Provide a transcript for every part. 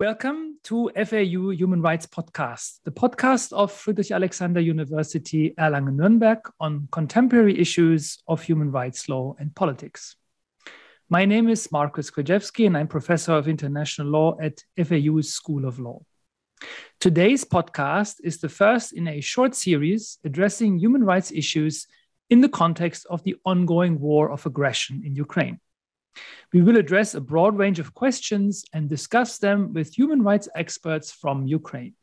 Welcome to FAU Human Rights Podcast, the podcast of Friedrich Alexander University Erlangen-Nuremberg on contemporary issues of human rights law and politics. My name is Markus Krajewski, and I'm professor of international law at FAU's School of Law. Today's podcast is the first in a short series addressing human rights issues in the context of the ongoing war of aggression in Ukraine. We will address a broad range of questions and discuss them with human rights experts from Ukraine.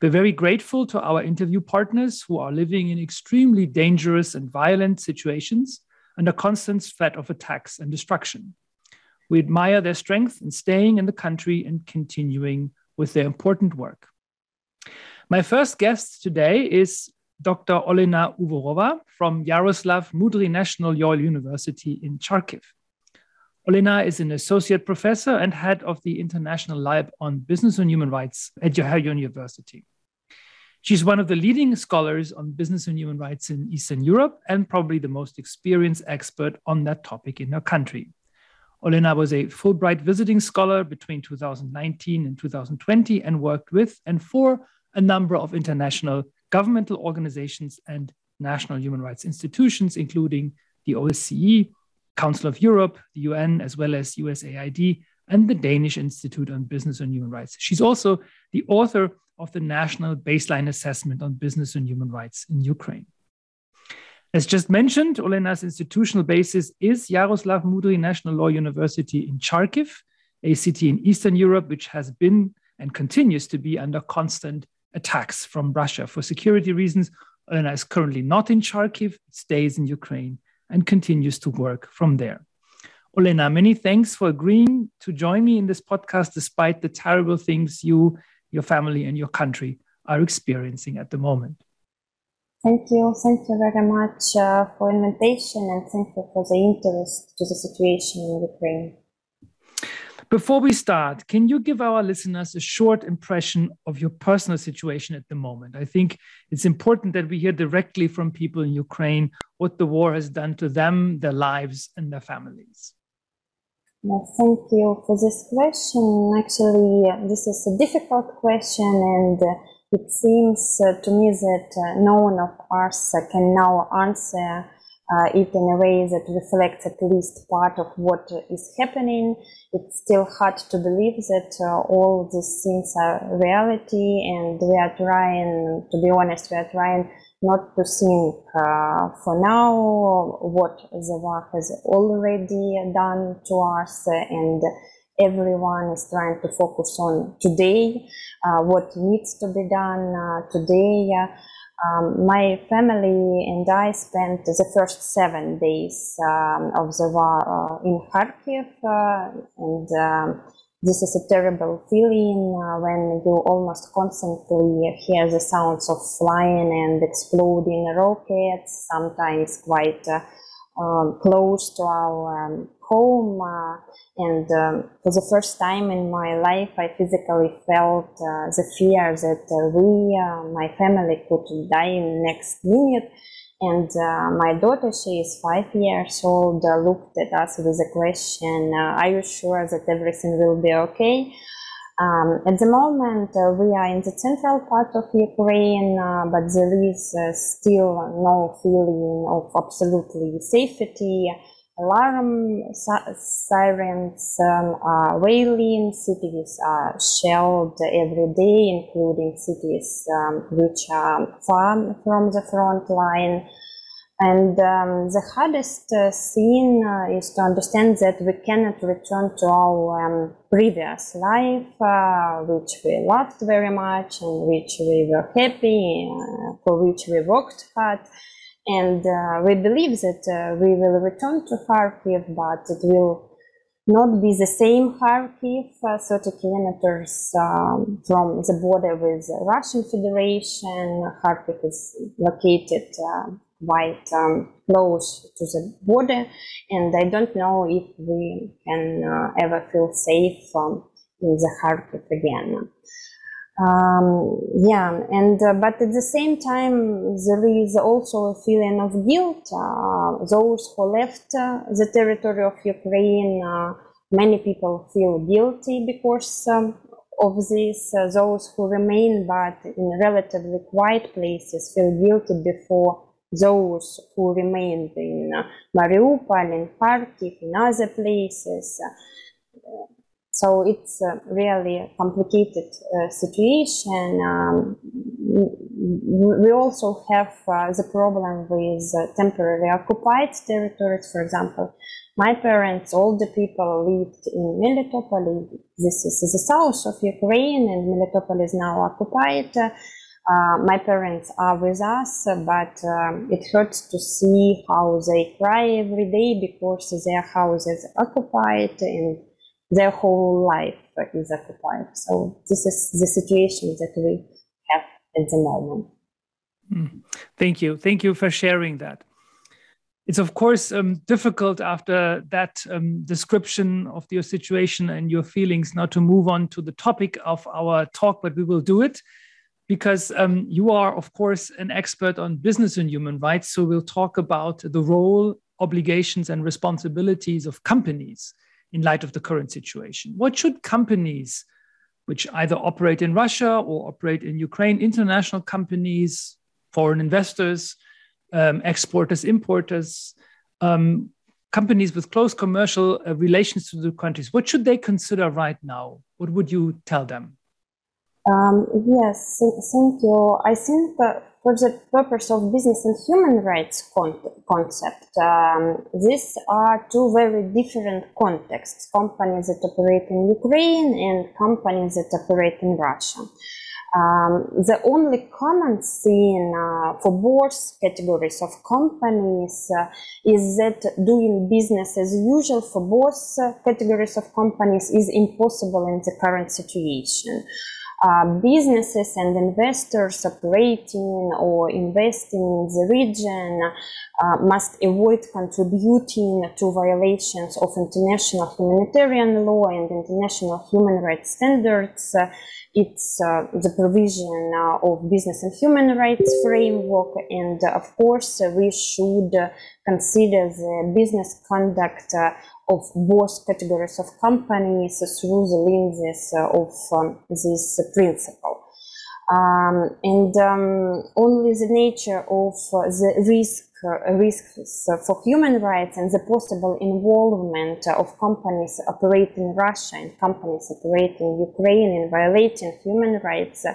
We're very grateful to our interview partners who are living in extremely dangerous and violent situations under constant threat of attacks and destruction. We admire their strength in staying in the country and continuing with their important work. My first guest today is Dr. Olena Uvarova from Yaroslav Mudry National Law University in Kharkiv. Olena is an associate professor and head of the International Lab on Business and Human Rights at Her University. She's one of the leading scholars on business and human rights in Eastern Europe and probably the most experienced expert on that topic in her country. Olena was a Fulbright visiting scholar between 2019 and 2020 and worked with and for a number of international governmental organizations and national human rights institutions, including the OSCE, Council of Europe, the UN, as well as USAID, and the Danish Institute on Business and Human Rights. She's also the author of the National Baseline Assessment on Business and Human Rights in Ukraine. As just mentioned, Olena's institutional basis is Yaroslav Mudry National Law University in Kharkiv, a city in Eastern Europe which has been and continues to be under constant attacks from Russia. For security reasons, Olena is currently not in Kharkiv, stays in Ukraine and continues to work from there. Olena, many thanks for agreeing to join me in this podcast despite the terrible things you, your family, and your country are experiencing at the moment. Thank you. Thank you very much uh, for invitation and thank you for the interest to the situation in Ukraine. Before we start, can you give our listeners a short impression of your personal situation at the moment? I think it's important that we hear directly from people in Ukraine what the war has done to them, their lives, and their families. Well, thank you for this question. Actually, this is a difficult question, and it seems uh, to me that uh, no one of us can now answer uh, it in a way that reflects at least part of what is happening. It's still hard to believe that uh, all these things are reality, and we are trying, to be honest, we are trying not to think uh, for now what the war has already done to us, and everyone is trying to focus on today, uh, what needs to be done uh, today. Um, my family and I spent the first seven days um, of the war uh, in Kharkiv, uh, and um, this is a terrible feeling uh, when you almost constantly hear the sounds of flying and exploding rockets, sometimes quite uh, um, close to our um, home. Uh, and um, for the first time in my life, I physically felt uh, the fear that uh, we, uh, my family, could die in next minute. And uh, my daughter, she is five years old, uh, looked at us with a question, Are you sure that everything will be okay? Um, at the moment, uh, we are in the central part of Ukraine, uh, but there is uh, still no feeling of absolutely safety. Alarm sirens um, are wailing, cities are shelled every day, including cities um, which are far from the front line. And um, the hardest uh, thing uh, is to understand that we cannot return to our um, previous life, uh, which we loved very much and which we were happy, uh, for which we worked hard. And uh, we believe that uh, we will return to Kharkiv, but it will not be the same Kharkiv, 30 kilometers um, from the border with the Russian Federation. Kharkiv is located quite um, close to the border, and I don't know if we can uh, ever feel safe um, in the Kharkiv again. Um, yeah, and uh, but at the same time, there is also a feeling of guilt. Uh, those who left uh, the territory of Ukraine, uh, many people feel guilty because um, of this, uh, those who remain but in relatively quiet places feel guilty before those who remained in Mariupol, in Kharkiv, in other places. So it's a really complicated situation. Um, we also have the problem with uh, temporarily occupied territories. For example, my parents, all the people lived in Melitopol. This is the south of Ukraine, and Melitopol is now occupied. Uh, my parents are with us, but um, it hurts to see how they cry every day because their house is occupied and their whole life is occupied. So this is the situation that we have at the moment. Mm. Thank you. Thank you for sharing that. It's of course um, difficult after that um, description of your situation and your feelings now to move on to the topic of our talk, but we will do it because um, you are, of course, an expert on business and human rights. So we'll talk about the role, obligations, and responsibilities of companies in light of the current situation. What should companies, which either operate in Russia or operate in Ukraine, international companies, foreign investors, um, exporters, importers, um, companies with close commercial uh, relations to the countries, what should they consider right now? What would you tell them? Um, yes, thank you. I think for the purpose of business and human rights con concept, um, these are two very different contexts, companies that operate in Ukraine and companies that operate in Russia. Um, the only common thing uh, for both categories of companies uh, is that doing business as usual for both uh, categories of companies is impossible in the current situation uh, businesses and investors operating or investing in the region uh, must avoid contributing to violations of international humanitarian law and international human rights standards. Uh, it's uh, the provision uh, of business and human rights framework, and of course, we should consider the business conduct of both categories of companies through the lenses of um, this principle. Um, and um, only the nature of the risk uh, risks for human rights and the possible involvement of companies operating in Russia and companies operating in Ukraine in violating human rights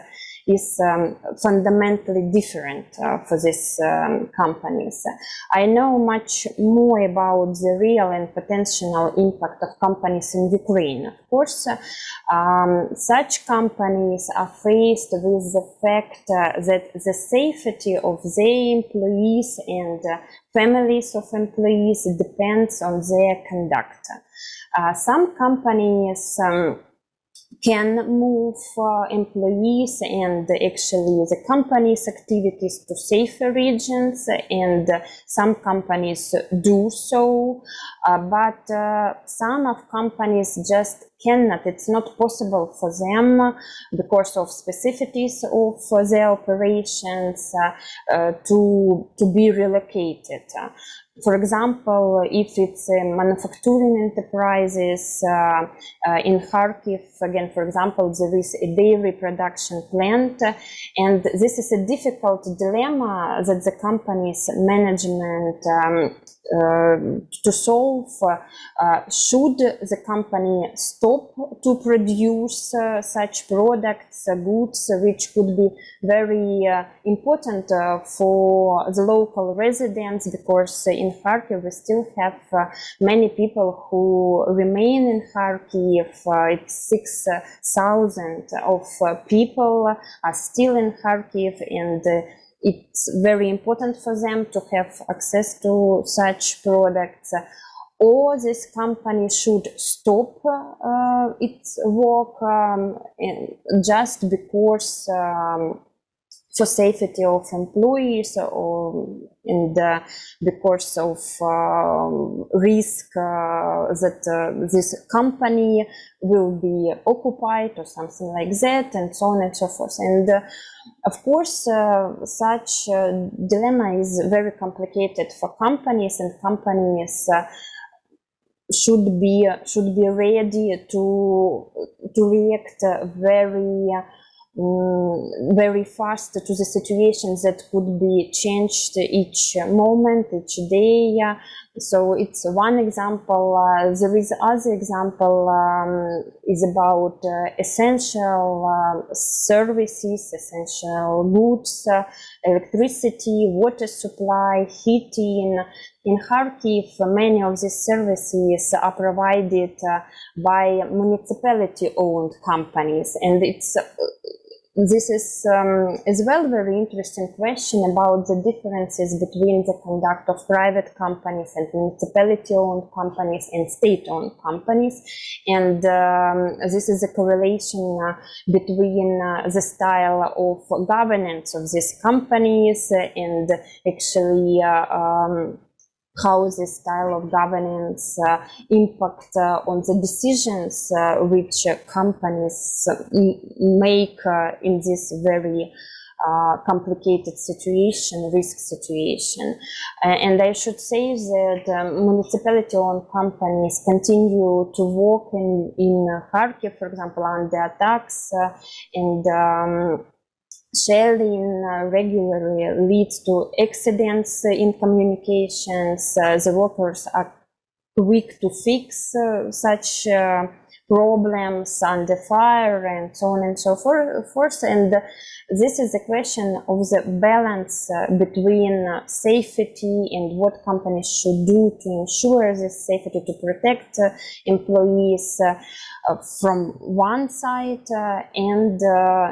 is um, fundamentally different uh, for these um, companies. I know much more about the real and potential impact of companies in Ukraine. Of course, um, such companies are faced with the fact uh, that the safety of their employees and uh, families of employees depends on their conduct. Uh, some companies um, can move uh, employees and actually the company's activities to safer regions and some companies do so uh, but uh, some of companies just cannot it's not possible for them because of specificities of their operations uh, uh, to to be relocated. For example, if it's manufacturing enterprises uh, uh, in Kharkiv, again, for example, there is a dairy production plant, and this is a difficult dilemma that the company's management um, to solve. Uh, should the company stop to produce uh, such products, uh, goods, which could be very important for the local residents because in Kharkiv, we still have uh, many people who remain in Kharkiv. Uh, it's 6,000 of uh, people are still in Kharkiv and it's very important for them to have access to such products. Or this company should stop uh, its work um, just because um, for safety of employees or in the because of uh, risk uh, that uh, this company will be occupied or something like that and so on and so forth. And uh, of course uh, such dilemma is very complicated for companies and companies should be should be ready to to react very um, very fast to the situations that could be changed each moment, each day. So it's one example. Uh, there is other example um, is about uh, essential uh, services, essential goods, uh, electricity, water supply, heating. In Kharkiv, many of these services are provided uh, by municipality-owned companies, and it's this is um, as well very interesting question about the differences between the conduct of private companies and municipality-owned companies and state-owned companies, and um, this is a correlation uh, between uh, the style of governance of these companies and actually uh, um, how this style of governance uh, impact uh, on the decisions uh, which companies make in this very uh, complicated situation, risk situation. Uh, and I should say that municipality-owned companies continue to work in, in Kharkiv, for example, under attacks uh, and um, shelling uh, regularly leads to accidents in communications. Uh, the workers are quick to fix uh, such problems under fire and so on and so forth. And this is a question of the balance uh, between uh, safety and what companies should do to ensure this safety to protect uh, employees from one side and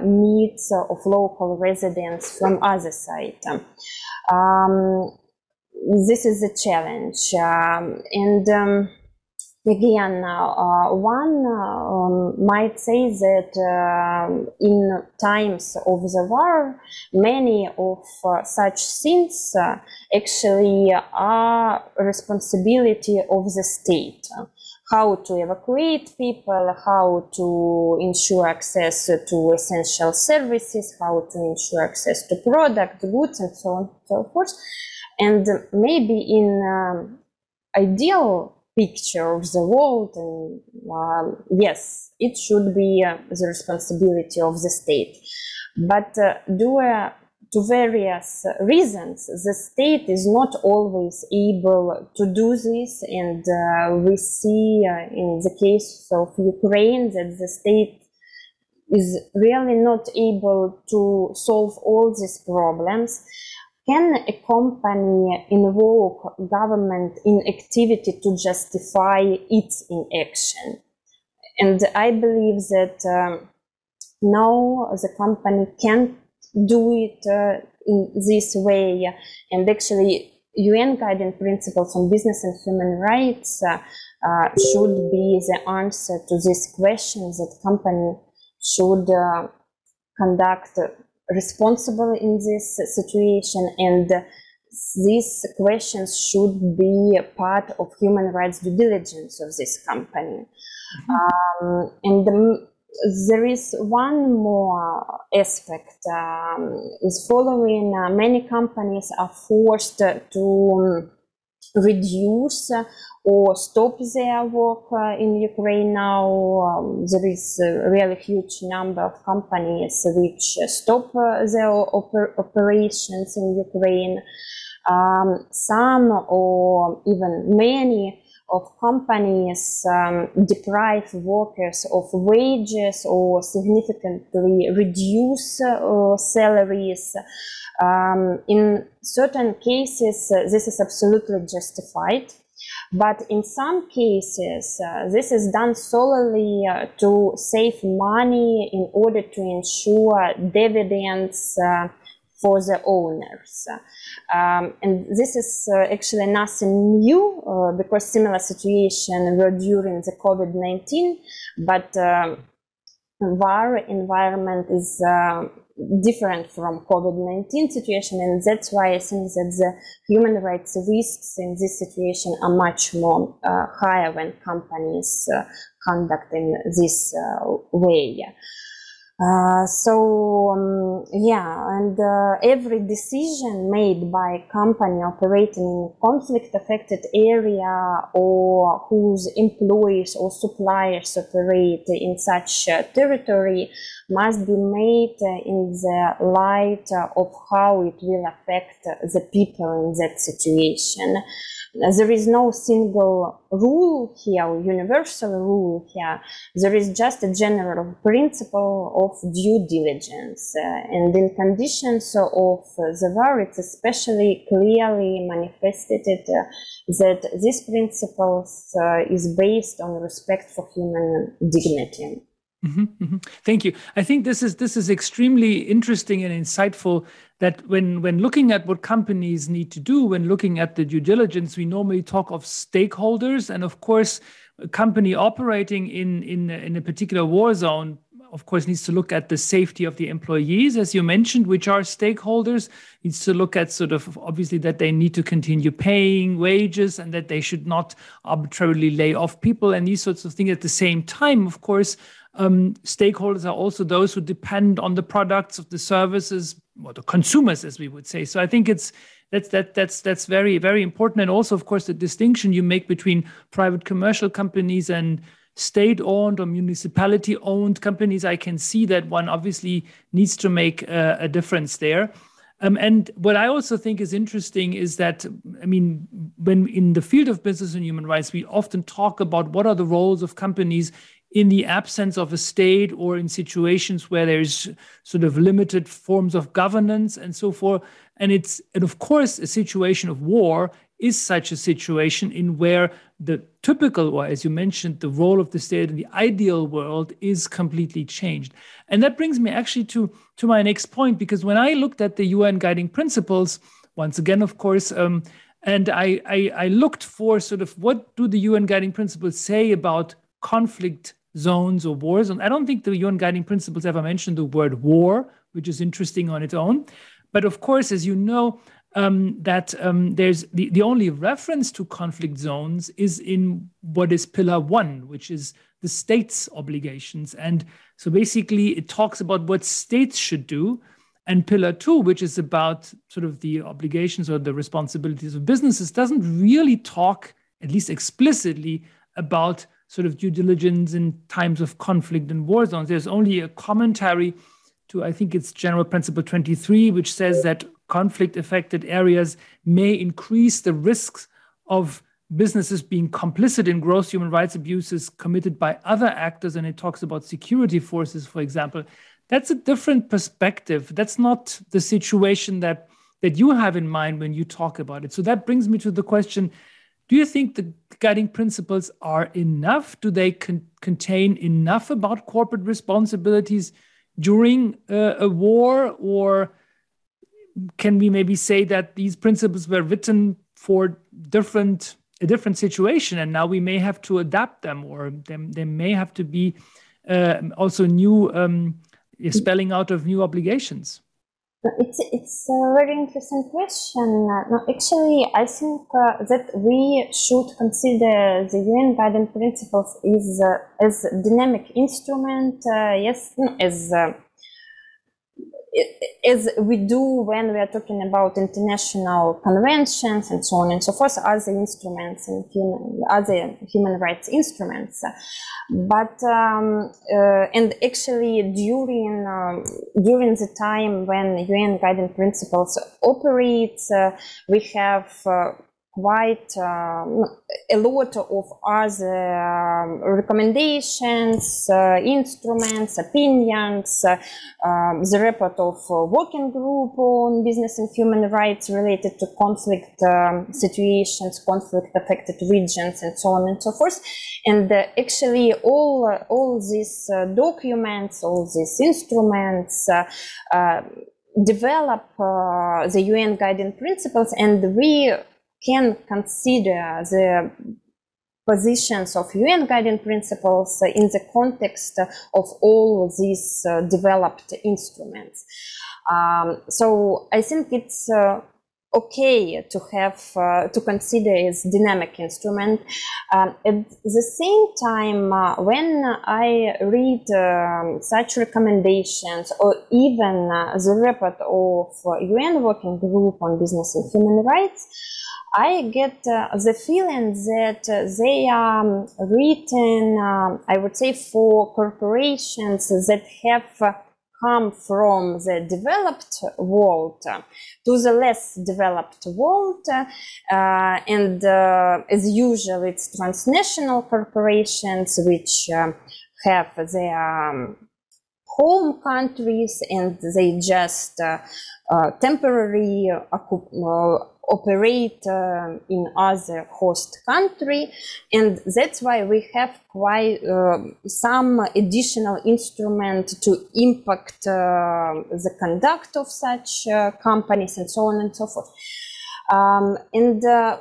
needs of local residents from other side. Um, this is a challenge um, and um, again, uh, one um, might say that uh, in times of the war, many of uh, such things uh, actually are responsibility of the state. How to evacuate people, how to ensure access to essential services, how to ensure access to products, goods, and so on and so forth. And maybe in um, ideal picture of the world and um, yes it should be uh, the responsibility of the state. But uh, due uh, to various reasons the state is not always able to do this. And uh, we see uh, in the case of ukraine that the state is really not able to solve all these problems can a company invoke government inactivity to justify its inaction? And I believe that um, now the company can't do it uh, in this way. And actually, UN guiding principles on business and human rights uh, uh, should be the answer to this question that company should uh, conduct responsible in this situation and these questions should be part of human rights due diligence of this company. Mm-hmm. Um, and the, there is one more aspect um, is following uh, many companies are forced to um, reduce or stop their work uh, in Ukraine now. Um, there is a really huge number of companies which stop uh, their oper operations in Ukraine. Um, some or even many of companies um, deprive workers of wages or significantly reduce uh, salaries. Um, in certain cases, uh, this is absolutely justified. But in some cases, uh, this is done solely uh, to save money in order to ensure dividends uh, for the owners. Um, and this is uh, actually nothing new uh, because similar situation were during the COVID-19, but um, war environment is uh, different from COVID-19 situation. And that's why I think that the human rights risks in this situation are much more uh, higher when companies uh, conduct in this uh, way. Uh, so um, yeah, and uh, every decision made by a company operating in conflict-affected area or whose employees or suppliers operate in such uh, territory must be made in the light of how it will affect the people in that situation there is no single rule here, universal rule here. There is just a general principle of due diligence. Uh, and in conditions of the war, it's especially clearly manifested uh, that this principle uh, is based on respect for human dignity. Mm-hmm, mm-hmm. Thank you. I think this is this is extremely interesting and insightful. That when when looking at what companies need to do, when looking at the due diligence, we normally talk of stakeholders, and of course, a company operating in in in a particular war zone, of course, needs to look at the safety of the employees, as you mentioned, which are stakeholders. Needs to look at sort of obviously that they need to continue paying wages and that they should not arbitrarily lay off people and these sorts of things. At the same time, of course um, stakeholders are also those who depend on the products of the services or the consumers as we would say. So i think it's that's that that's that's very very important. And also of course the distinction you make between private commercial companies and state owned or municipality owned companies i can see that one obviously needs to make a, difference there. Um, and what I also think is interesting is that, I mean, when in the field of business and human rights, we often talk about what are the roles of companies in the absence of a state or in situations where there's sort of limited forms of governance and so forth. And it's, and of course, a situation of war is such a situation in where the typical, or as you mentioned, the role of the state in the ideal world is completely changed. And that brings me actually to, to my next point, because when I looked at the UN guiding principles, once again, of course, um, and I, I, I looked for sort of what do the UN guiding principles say about conflict zones or war zones. I don't think the UN guiding principles ever mentioned the word war, which is interesting on its own. But of course, as you know, um, that um, there's the, the only reference to conflict zones is in what is pillar one, which is the state's obligations. And so basically, it talks about what states should do. And pillar two, which is about sort of the obligations or the responsibilities of businesses, doesn't really talk, at least explicitly, about sort of due diligence in times of conflict and war zones. There's only a commentary to, I think it's General Principle 23, which says that conflict affected areas may increase the risks of businesses being complicit in gross human rights abuses committed by other actors. And it talks about security forces, for example. That's a different perspective. That's not the situation that that you have in mind when you talk about it. So that brings me to the question do you think the guiding principles are enough? Do they con contain enough about corporate responsibilities during uh, a war? Or can we maybe say that these principles were written for different a different situation and now we may have to adapt them or they, they may have to be uh, also new um, spelling out of new obligations? It's it's a very interesting question. No, actually, I think uh, that we should consider the UN guiding principles is uh, as dynamic instrument. Uh, yes, as uh, as we do when we are talking about international conventions and so on and so forth, other instruments and human, other human rights instruments. But um, uh, and actually during um, during the time when UN guiding principles operate, uh, we have uh, quite um, a lot of other um, recommendations, uh, instruments, opinions, uh, um, the report of working group on business and human rights related to conflict um, situations, conflict affected regions, and so on and so forth. And uh, actually, all all these uh, documents, all these instruments. Uh, develop uh, the UN guiding principles and we can consider the positions of UN guiding principles in the context of all these uh, developed instruments. Um, so I think it's uh, okay to have uh, to consider as dynamic instrument. Um, at the same time, uh, when I read um, such recommendations or even uh, the report of UN Working Group on Business and Human Rights, I get uh, the feeling that uh, they are written, um, I would say, for corporations that have uh, come from the developed world to the less developed world. Uh, and uh, as usual, it's transnational corporations which uh, have their um, home countries and they just temporarily operate uh, in other host country and that's why we have quite uh, some additional instrument to impact uh, the conduct of such uh, companies and so on and so forth. Um, and uh,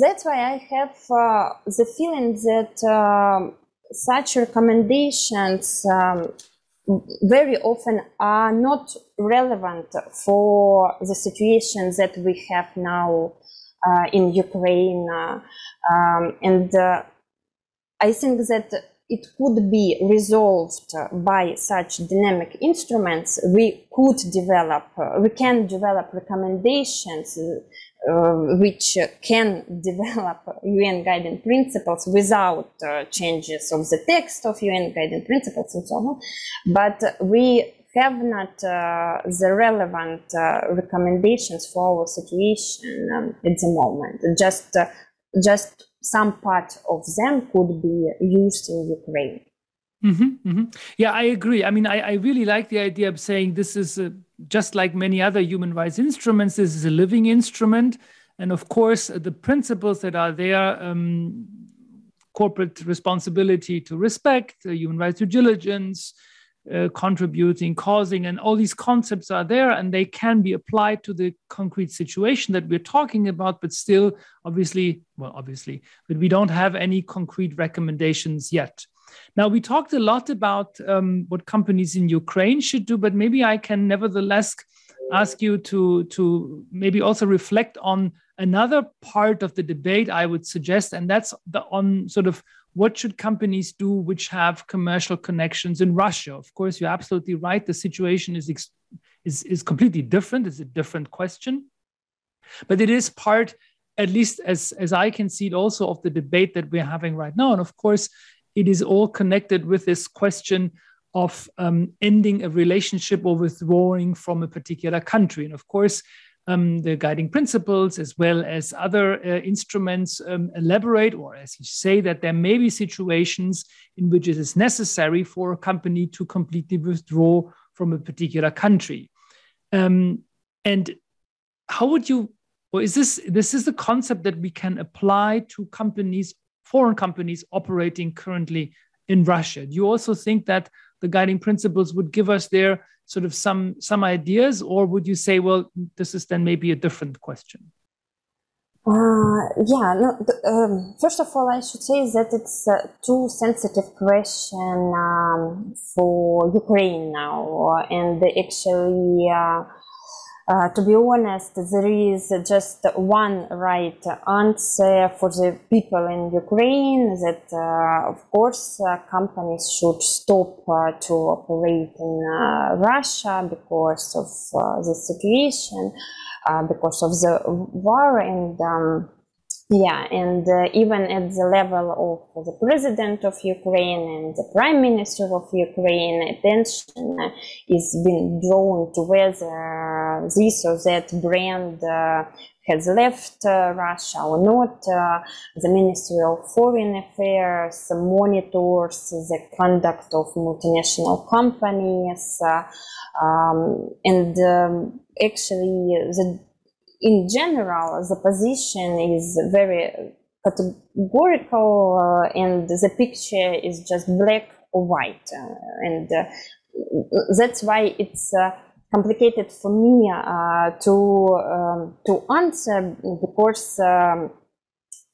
that's why i have uh, the feeling that such recommendations um, very often are not relevant for the situation that we have now uh, in Ukraine. Uh, um, and uh, I think that it could be resolved by such dynamic instruments. We could develop, we can develop recommendations uh, which can develop UN guiding principles without uh, changes of the text of UN guiding principles and so on. But we have not uh, the relevant uh, recommendations for our situation um, at the moment. Just, uh, just some part of them could be used in Ukraine. Mm-hmm, mm-hmm. Yeah, I agree. I mean, I, I, really like the idea of saying this is a, just like many other human rights instruments, this is a living instrument. And of course, the principles that are there um, corporate responsibility to respect, uh, human rights due diligence, uh, contributing, causing, and all these concepts are there and they can be applied to the concrete situation that we're talking about, but still, obviously, well, obviously, but we don't have any concrete recommendations yet. Now, we talked a lot about um, what companies in Ukraine should do, but maybe I can nevertheless ask you to, to maybe also reflect on another part of the debate I would suggest, and that's the, on sort of what should companies do which have commercial connections in Russia? Of course, you're absolutely right. The situation is, is, is completely different. It's a different question. But it is part, at least as, as I can see it, also of the debate that we're having right now. And of course, it is all connected with this question of um, ending a relationship or withdrawing from a particular country. And of course, um, the guiding principles as well as other uh, instruments um, elaborate, or as you say, that there may be situations in which it is necessary for a company to completely withdraw from a particular country. Um, and how would you, or is this this is the concept that we can apply to companies, foreign companies operating currently in Russia? Do you also think that the guiding principles would give us there sort of some some ideas or would you say well this is then maybe a different question uh, yeah no, um, first of all i should say that it's a too sensitive question um, for ukraine now and actually uh, uh, to be honest, there is just one right answer for the people in Ukraine that, uh, of course, uh, companies should stop uh, to operate in uh, Russia because of the situation, because of the war and um, yeah, and uh, even at the level of the president of Ukraine and the prime minister of Ukraine, attention is being drawn to whether this or that brand uh, has left uh, Russia or not. Uh, the Ministry of Foreign Affairs monitors the conduct of multinational companies, uh, um, and um, actually the in general, the position is very categorical uh, and the picture is just black or white. Uh, and uh, that's why it's uh, complicated for me uh, to, um, to answer because um,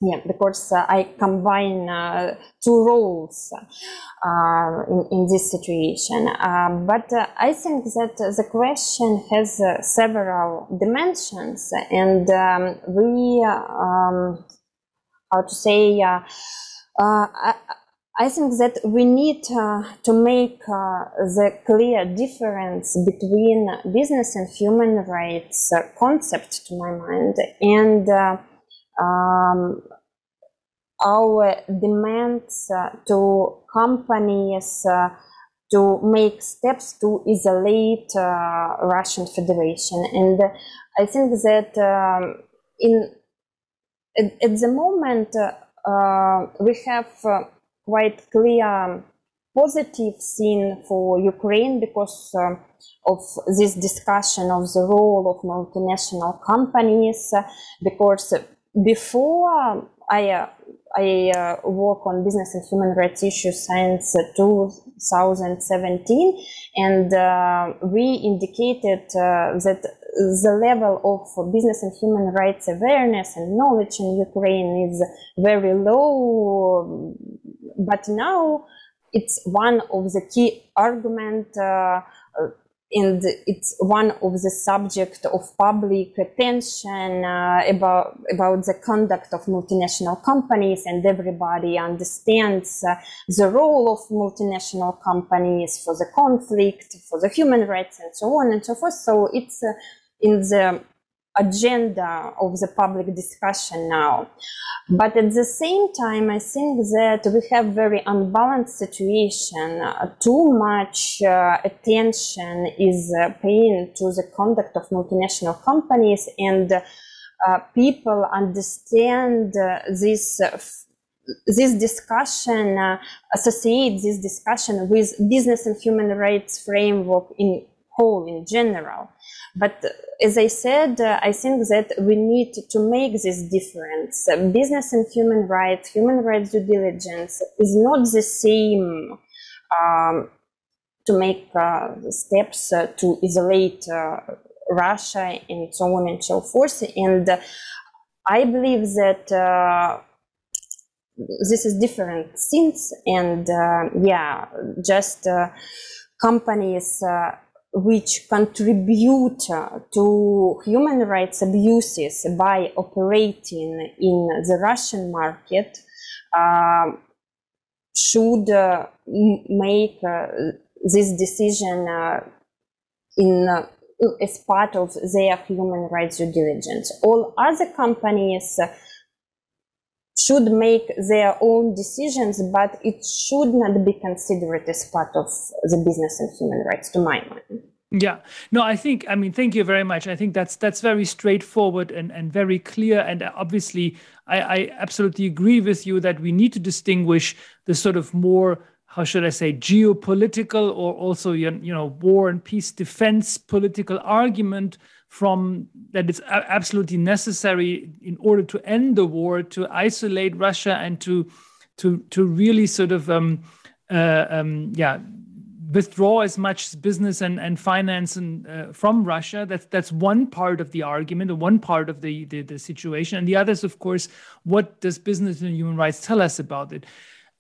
yeah, because uh, I combine uh, two roles uh, in, in this situation. Um, but uh, I think that the question has uh, several dimensions, and um, we, um, how to say, uh, I, I, think that we need to make the clear difference between business and human rights concept, to my mind, and um, our demands uh, to companies uh, to make steps to isolate uh, Russian Federation. And I think that um, in at, at, the moment uh, we have uh, quite clear positive scene for Ukraine because uh, of this discussion of the role of multinational companies. because before I I uh, work on business and human rights issues since 2017, and uh, we indicated uh, that the level of business and human rights awareness and knowledge in Ukraine is very low. But now it's one of the key argument uh, and it's one of the subject of public attention uh, about about the conduct of multinational companies and everybody understands uh, the role of multinational companies for the conflict for the human rights and so on and so forth. So it's uh, in the agenda of the public discussion now. But at the same time, I think that we have very unbalanced situation. Too much uh, attention is uh, paying to the conduct of multinational companies and uh, people understand uh, this uh, this discussion uh, associate this discussion with business and human rights framework in whole in general but as I said, uh, I think that we need to make this difference. Uh, business and human rights, human rights due diligence is not the same um, to make uh, steps uh, to isolate uh, Russia and so on and so forth. And I believe that uh, this is different since, and yeah, just companies which contribute to human rights abuses by operating in the Russian market uh, should uh, make uh, this decision uh, in uh, as part of their human rights due diligence. All other companies should make their own decisions, but it should not be considered as part of the business and human rights, to my mind. Yeah, no, I think, I mean, thank you very much. I think that's that's very straightforward and, and very clear. And uh, obviously, I, I absolutely agree with you that we need to distinguish the sort of more how should I say, geopolitical or also, you know, war and peace defense political argument from that it's absolutely necessary in order to end the war to isolate Russia and to to to really sort of um, uh, um, yeah withdraw as much business and, and finance and, uh, from Russia. That's that's one part of the argument, or one part of the, the, the situation, and the others, of course, what does business and human rights tell us about it?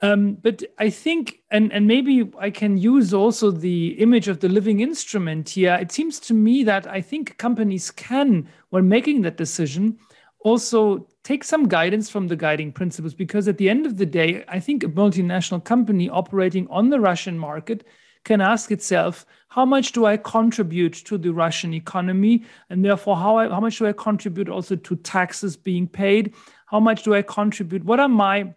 Um, but I think, and, and maybe I can use also the image of the living instrument here. It seems to me that I think companies can, when making that decision, also take some guidance from the guiding principles. Because at the end of the day, I think a multinational company operating on the Russian market can ask itself, how much do I contribute to the Russian economy? And therefore, how, I, how much do I contribute also to taxes being paid? How much do I contribute? What are my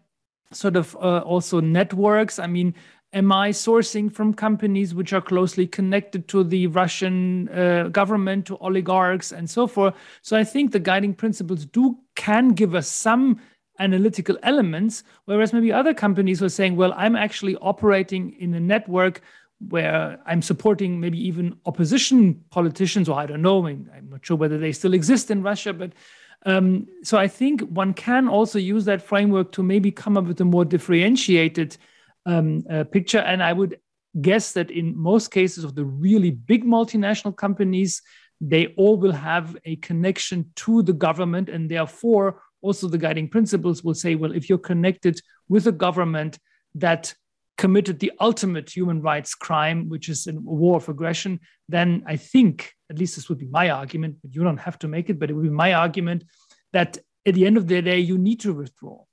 sort of uh, also networks. I mean, am I sourcing from companies which are closely connected to the Russian uh, government, to oligarchs, and so forth? So I think the guiding principles do can give us some analytical elements, whereas maybe other companies were saying, well, I'm actually operating in a network where I'm supporting maybe even opposition politicians, or I don't know, I'm not sure whether they still exist in Russia, but um, so I think one can also use that framework to maybe come up with a more differentiated um, uh, picture. And I would guess that in most cases of the really big multinational companies, they all will have a connection to the government and therefore also the guiding principles will say, well, if you're connected with a government that committed the ultimate human rights crime, which is a war of aggression, then I think, at least this would be my argument, but you don't have to make it, but it would be my argument that at the end of the day, you need to withdraw,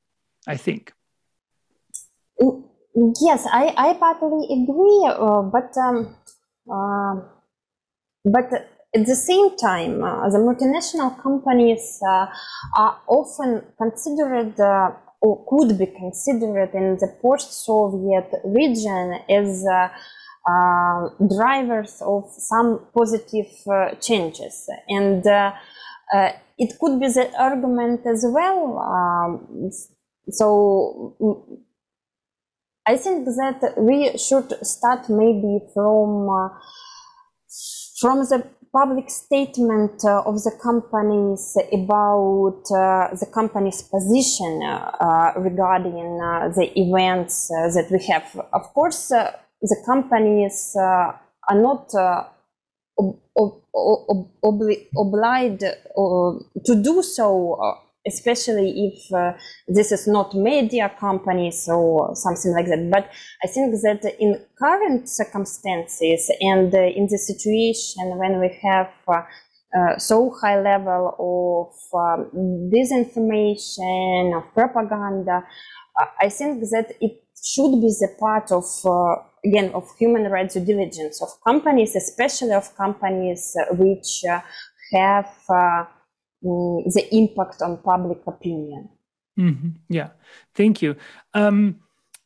I think. Yes, I, I partly agree, uh, but um, uh, but at the same time, uh, the multinational companies uh, are often considered uh, or could be considered in the post-Soviet region as uh, uh, drivers of some positive uh, changes. And it could be the argument as well. Um, so I think that we should start maybe from from the public statement uh, of the companies uh, about uh, the company's position uh, uh regarding uh, the events that we have. Of course, the companies are not ob ob ob obliged to do so especially if uh, this is not media companies or something like that. But I think that in current circumstances and uh, in the situation when we have uh, uh so high level of um, disinformation, of propaganda, uh, I think that it should be the part of uh, again of human rights due diligence of companies, especially of companies which have Mm, the impact on public opinion. Mm-hmm. Yeah, thank you. Um,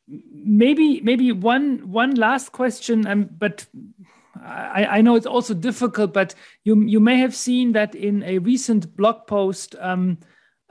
maybe maybe one one last question, um, but I, I, know it's also difficult. But you you may have seen that in a recent blog post, um,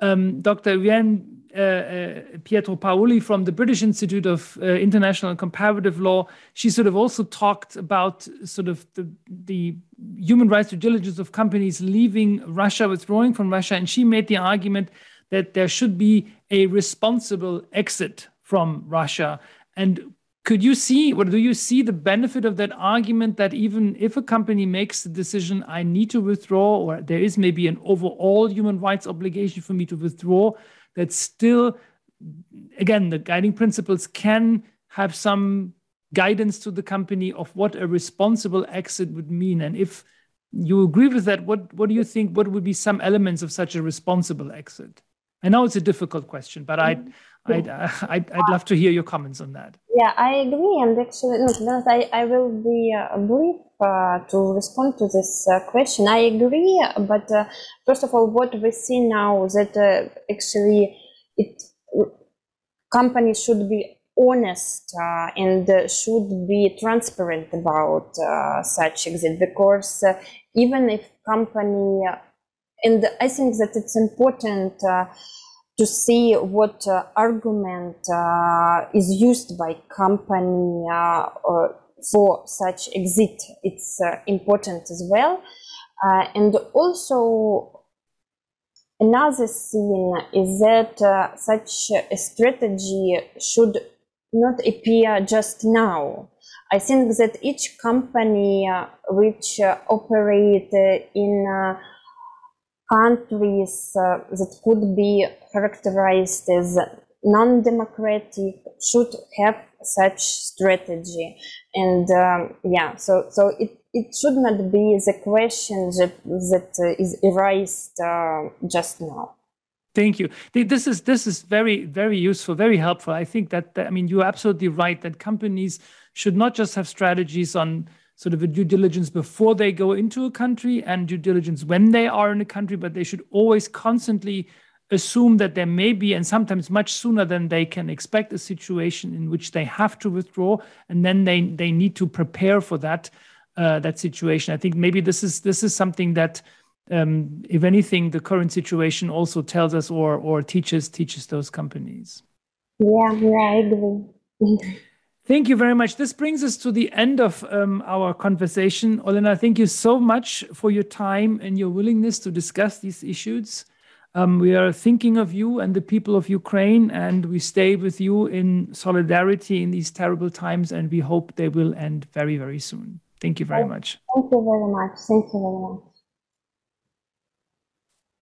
um, Dr. Uh, Pietropaoli from the British Institute of uh, International and Comparative Law, she sort of also talked about sort of the, the human rights due diligence of companies leaving Russia, withdrawing from Russia, and she made the argument that there should be a responsible exit from Russia. And could you see, or do you see the benefit of that argument that even if a company makes the decision, I need to withdraw, or there is maybe an overall human rights obligation for me to withdraw, that still, again, the guiding principles can have some guidance to the company of what a responsible exit would mean. And if you agree with that, what, what do you think? What would be some elements of such a responsible exit? I know it's a difficult question, but I'd, mm-hmm. I'd, uh, I'd, I'd, love to hear your comments on that. Yeah, I agree. And actually, no, I, I will be uh, brief uh, to respond to this uh, question. I agree, but uh, first of all, what we see now that uh, actually it companies should be honest uh, and should be transparent about such exit because even if company and I think that it's important to see what uh, argument uh, is used by company uh, for such exit. It's uh, important as well. Uh, and also another thing is that uh, such a strategy should not appear just now. I think that each company which operate in countries uh, that could be characterized as non-democratic should have such strategy. And um, yeah so so it it should not be the question that that uh, is erased uh, just now. Thank you. This is this is very very useful very helpful. I think that, that i mean you're absolutely right that companies should not just have strategies on sort of a due diligence before they go into a country and due diligence when they are in a country, but they should always constantly assume that there may be, and sometimes much sooner than they can expect, a situation in which they have to withdraw, and then they they need to prepare for that uh, that situation. I think maybe this is this is something that, um, if anything, the current situation also tells us or or teaches teaches those companies. Yeah, yeah, I agree. Thank you very much. This brings us to the end of um, our conversation. Olena, thank you so much for your time and your willingness to discuss these issues. Um, we are thinking of you and the people of Ukraine, and we stay with you in solidarity in these terrible times, and we hope they will end very, very soon. Thank you very much. Thank you very much. Thank you very much.